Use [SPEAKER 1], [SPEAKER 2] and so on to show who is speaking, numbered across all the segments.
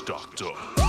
[SPEAKER 1] Doctor.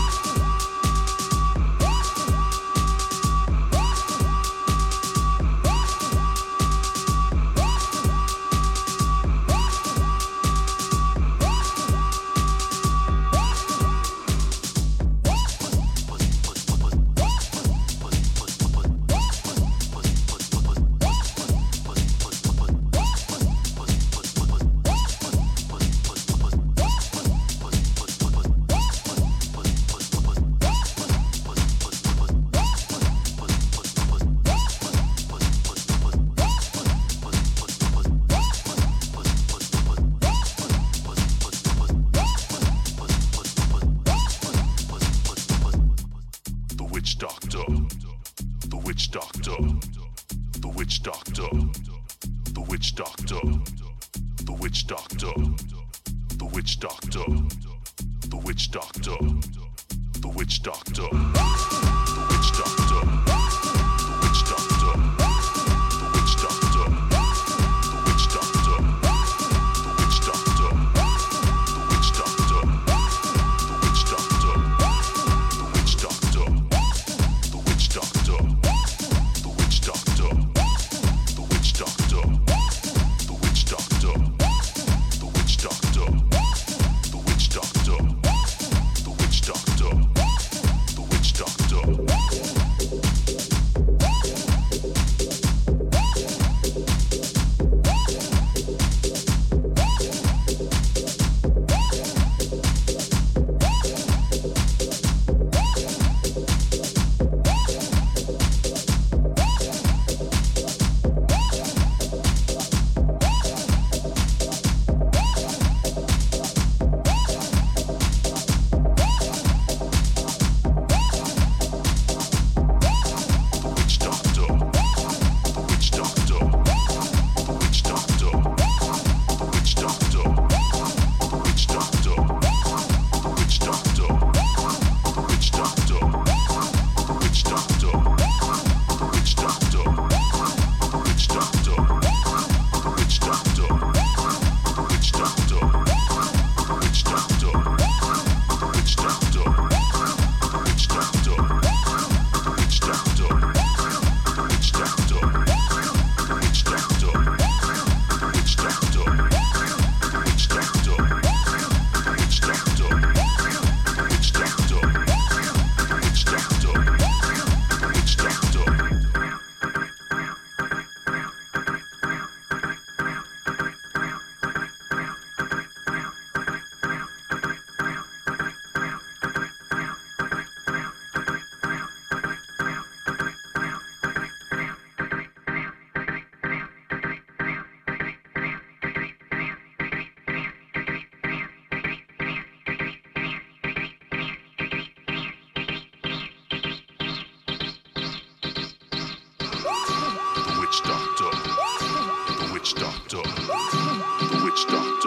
[SPEAKER 1] Stop.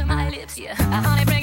[SPEAKER 2] to my lips, yeah. I honey bring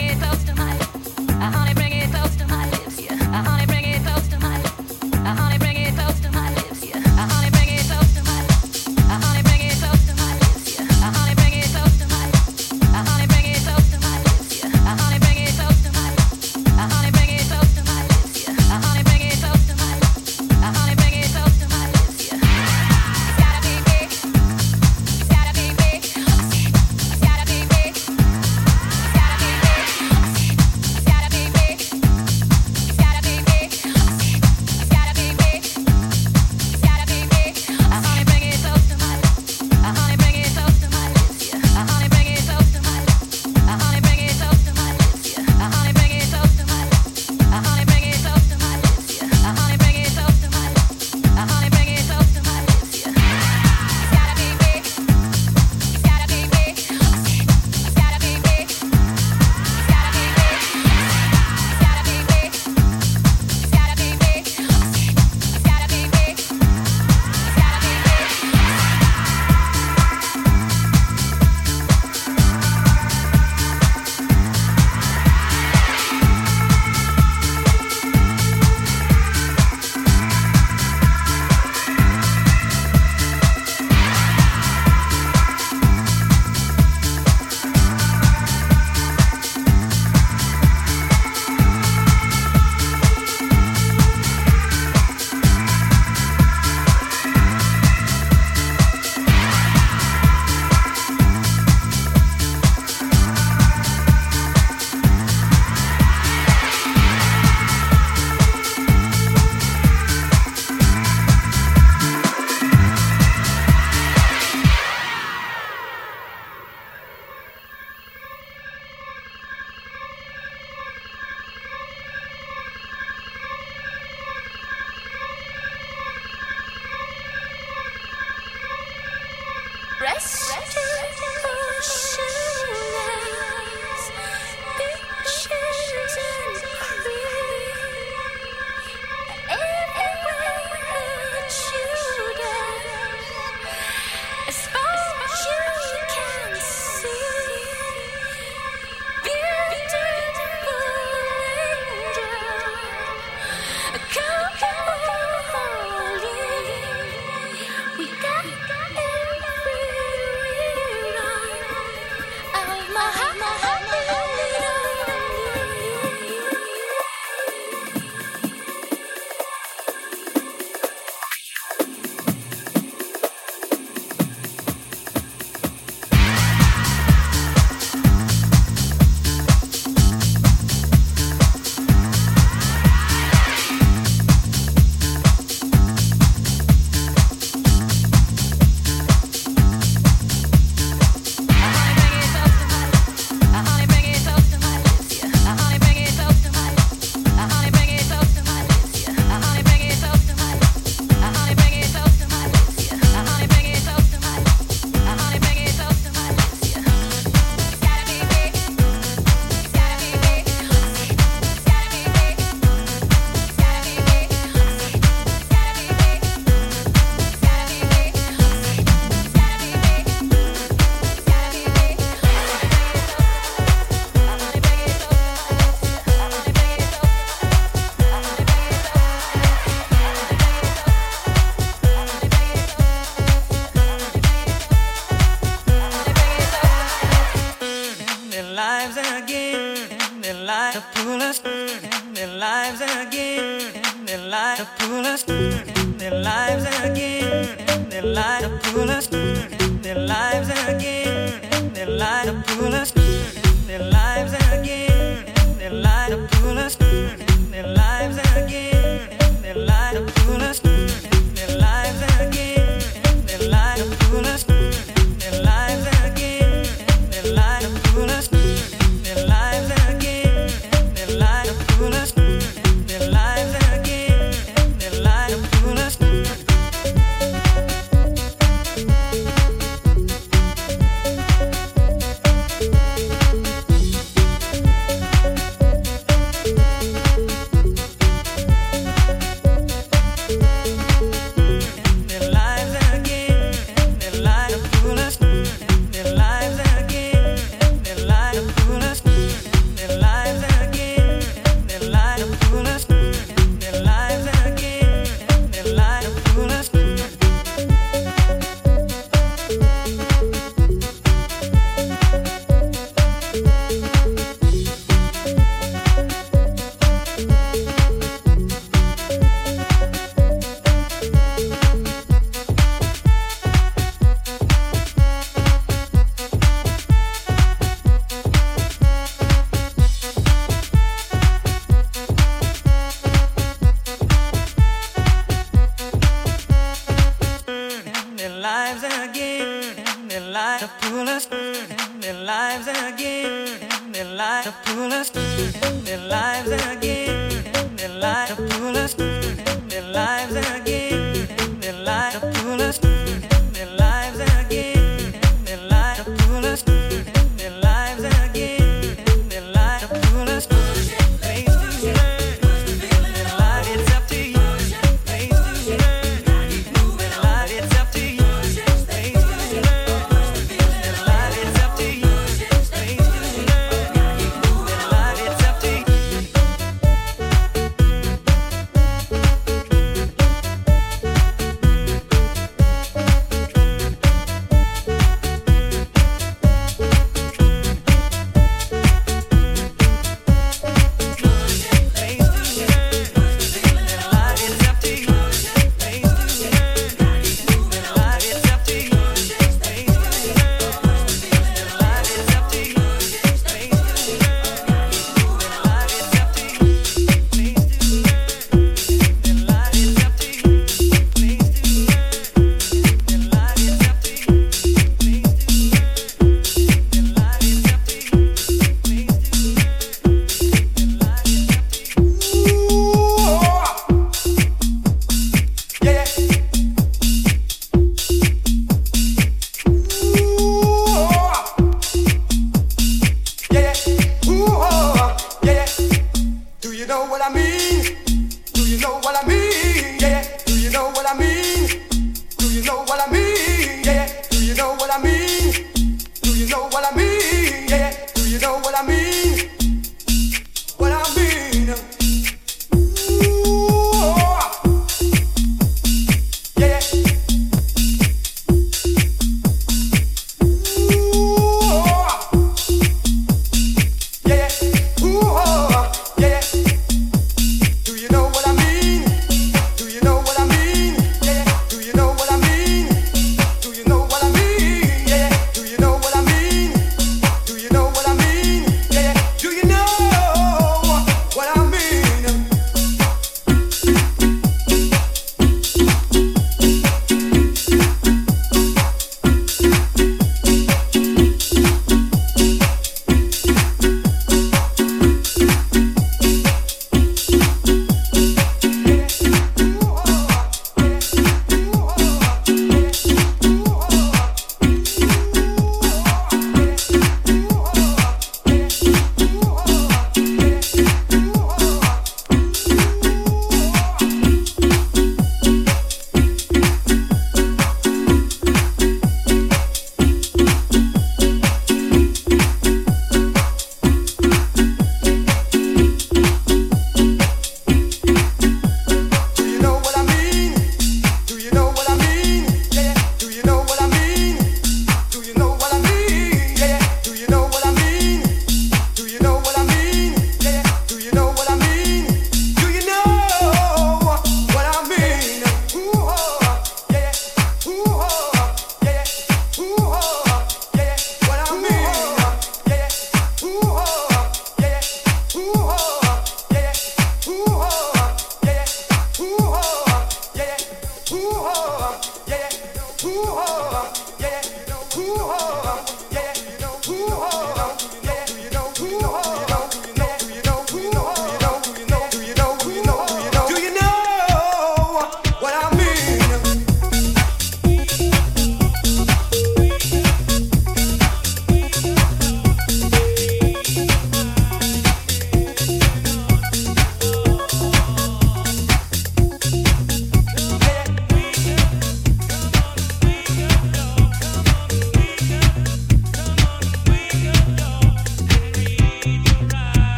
[SPEAKER 2] to pull us in their lives again, in their life to pull us in their lives again, in their life to pull us in their lives again, in their life to pull us in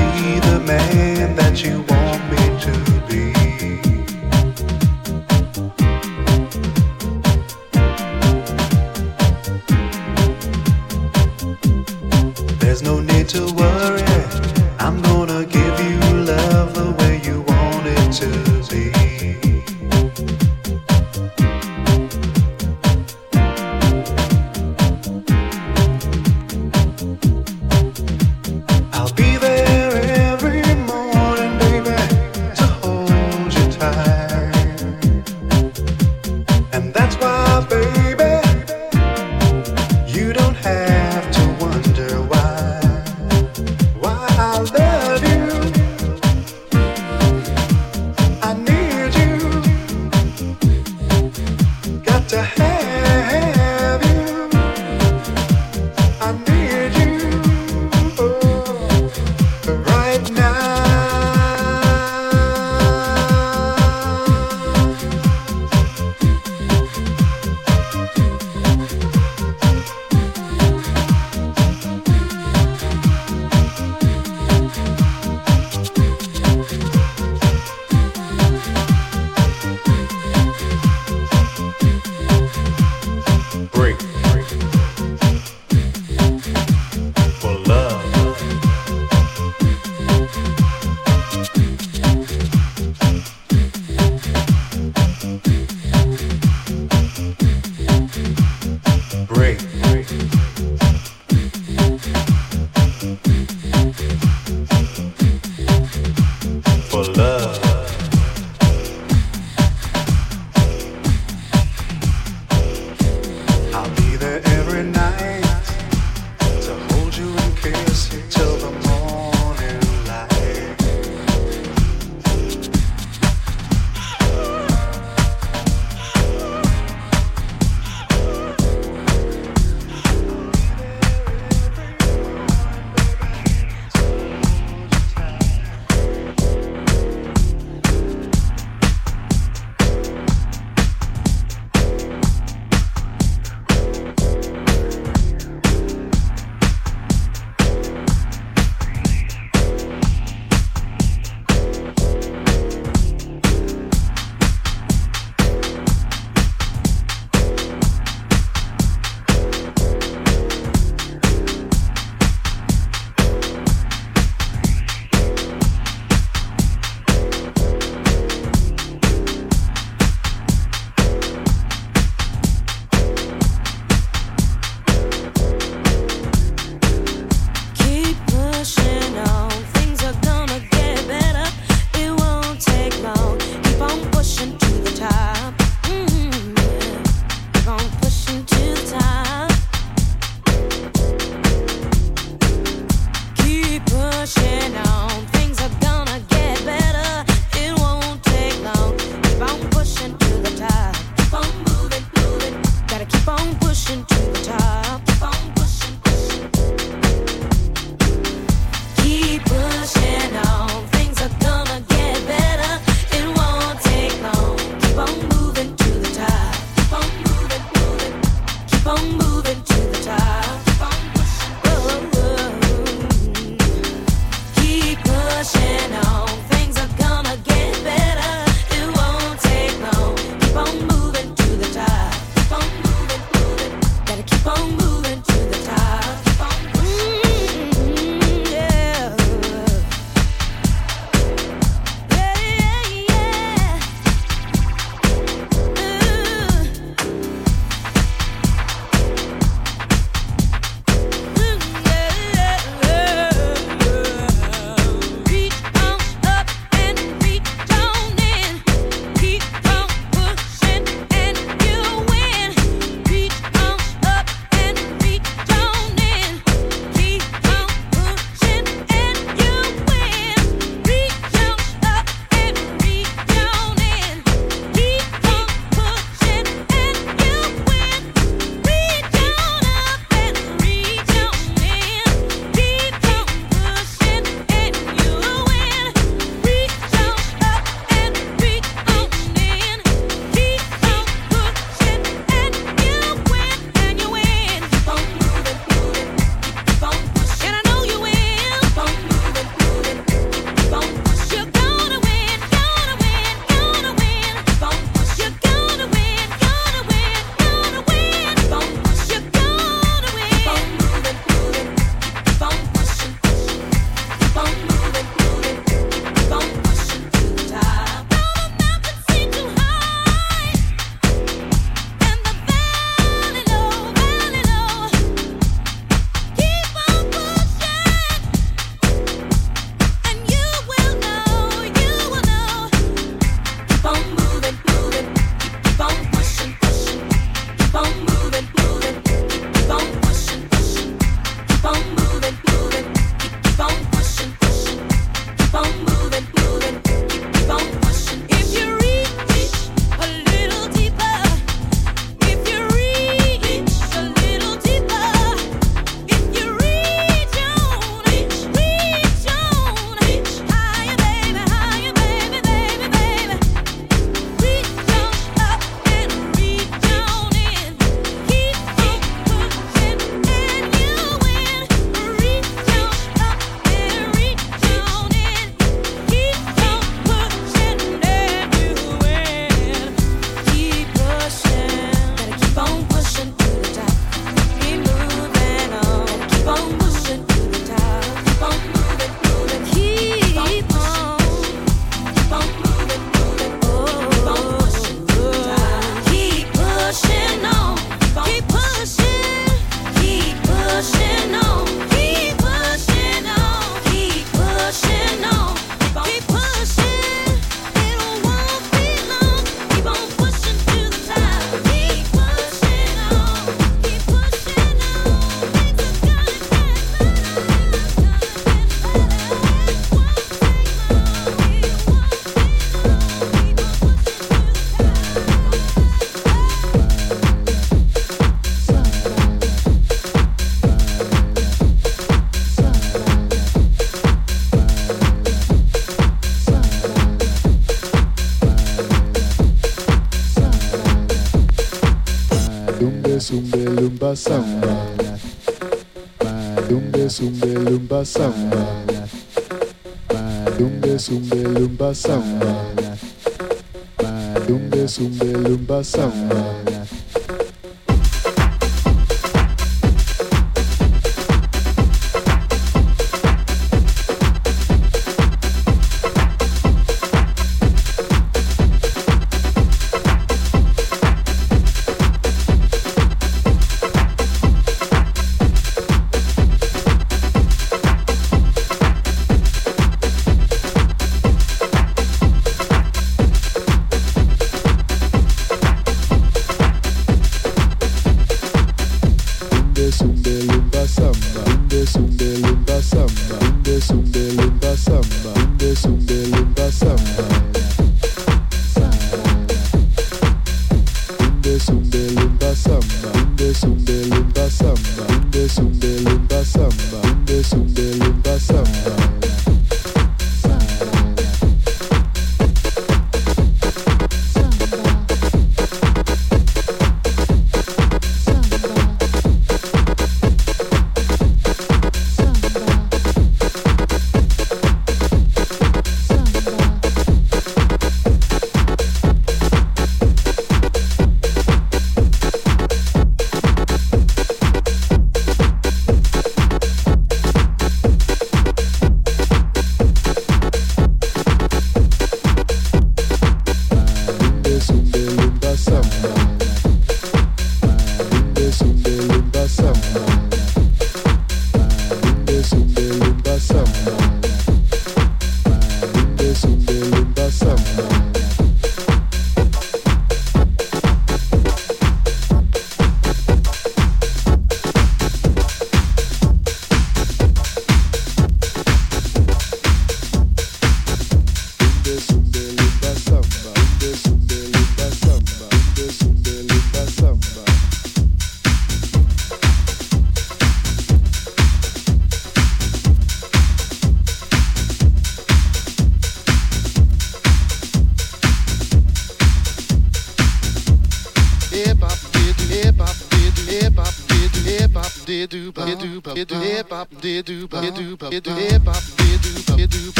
[SPEAKER 3] be the man that you want me to
[SPEAKER 4] lumba samba. Dumbe sumbe lumba samba. Dumbe sumbe lumba samba. Dumbe sumbe lumba samba.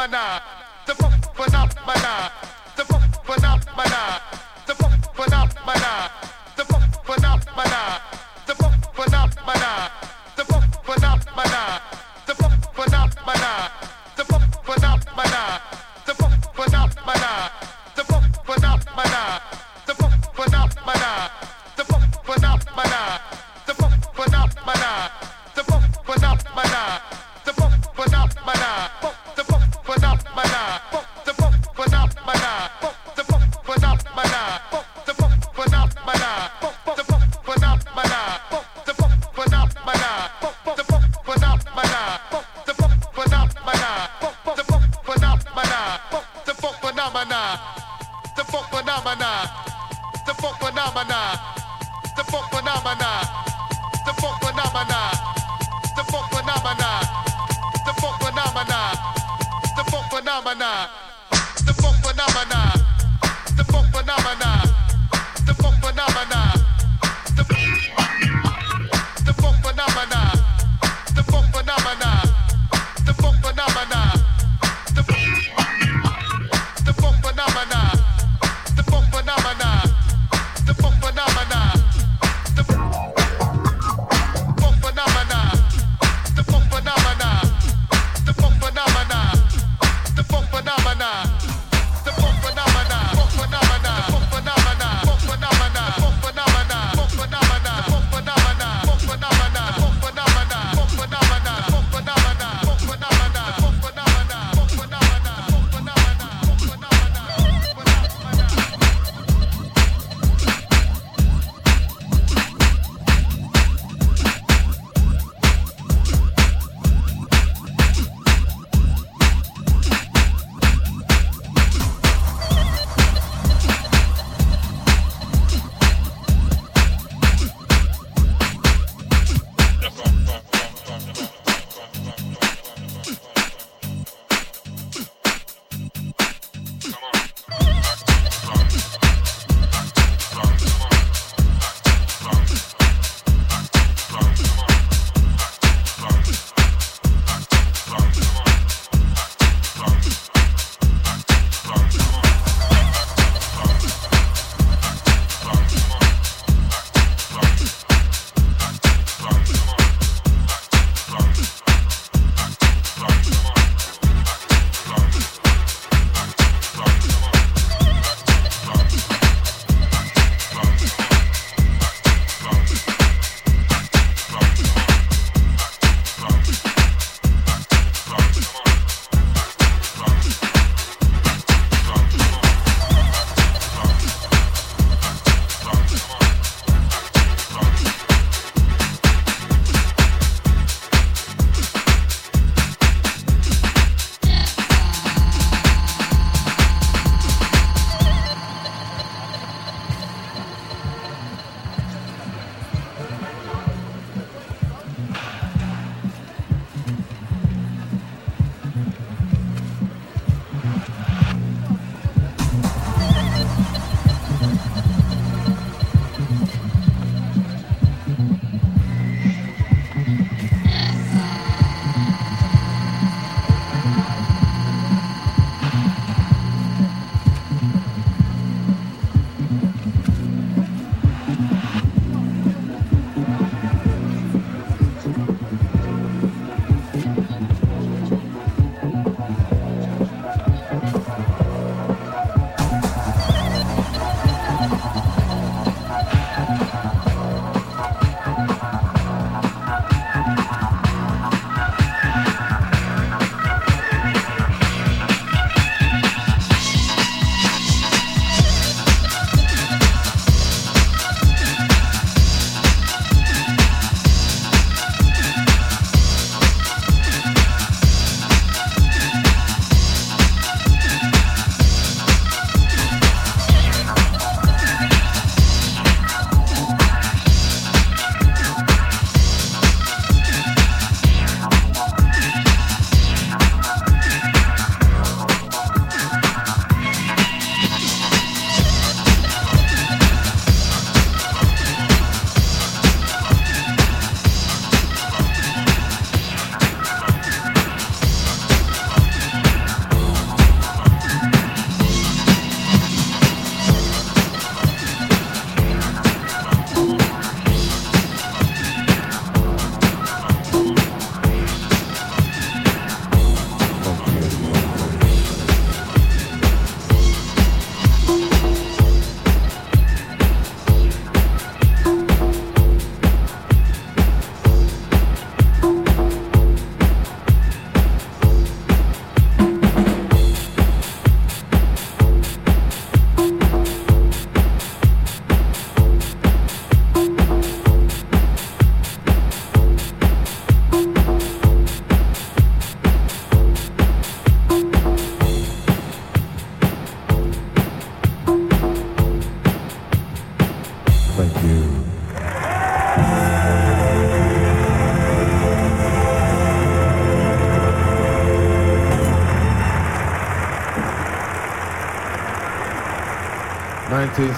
[SPEAKER 4] Phenomenon,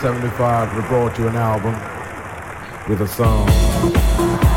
[SPEAKER 5] 1975, we brought you an album with a song.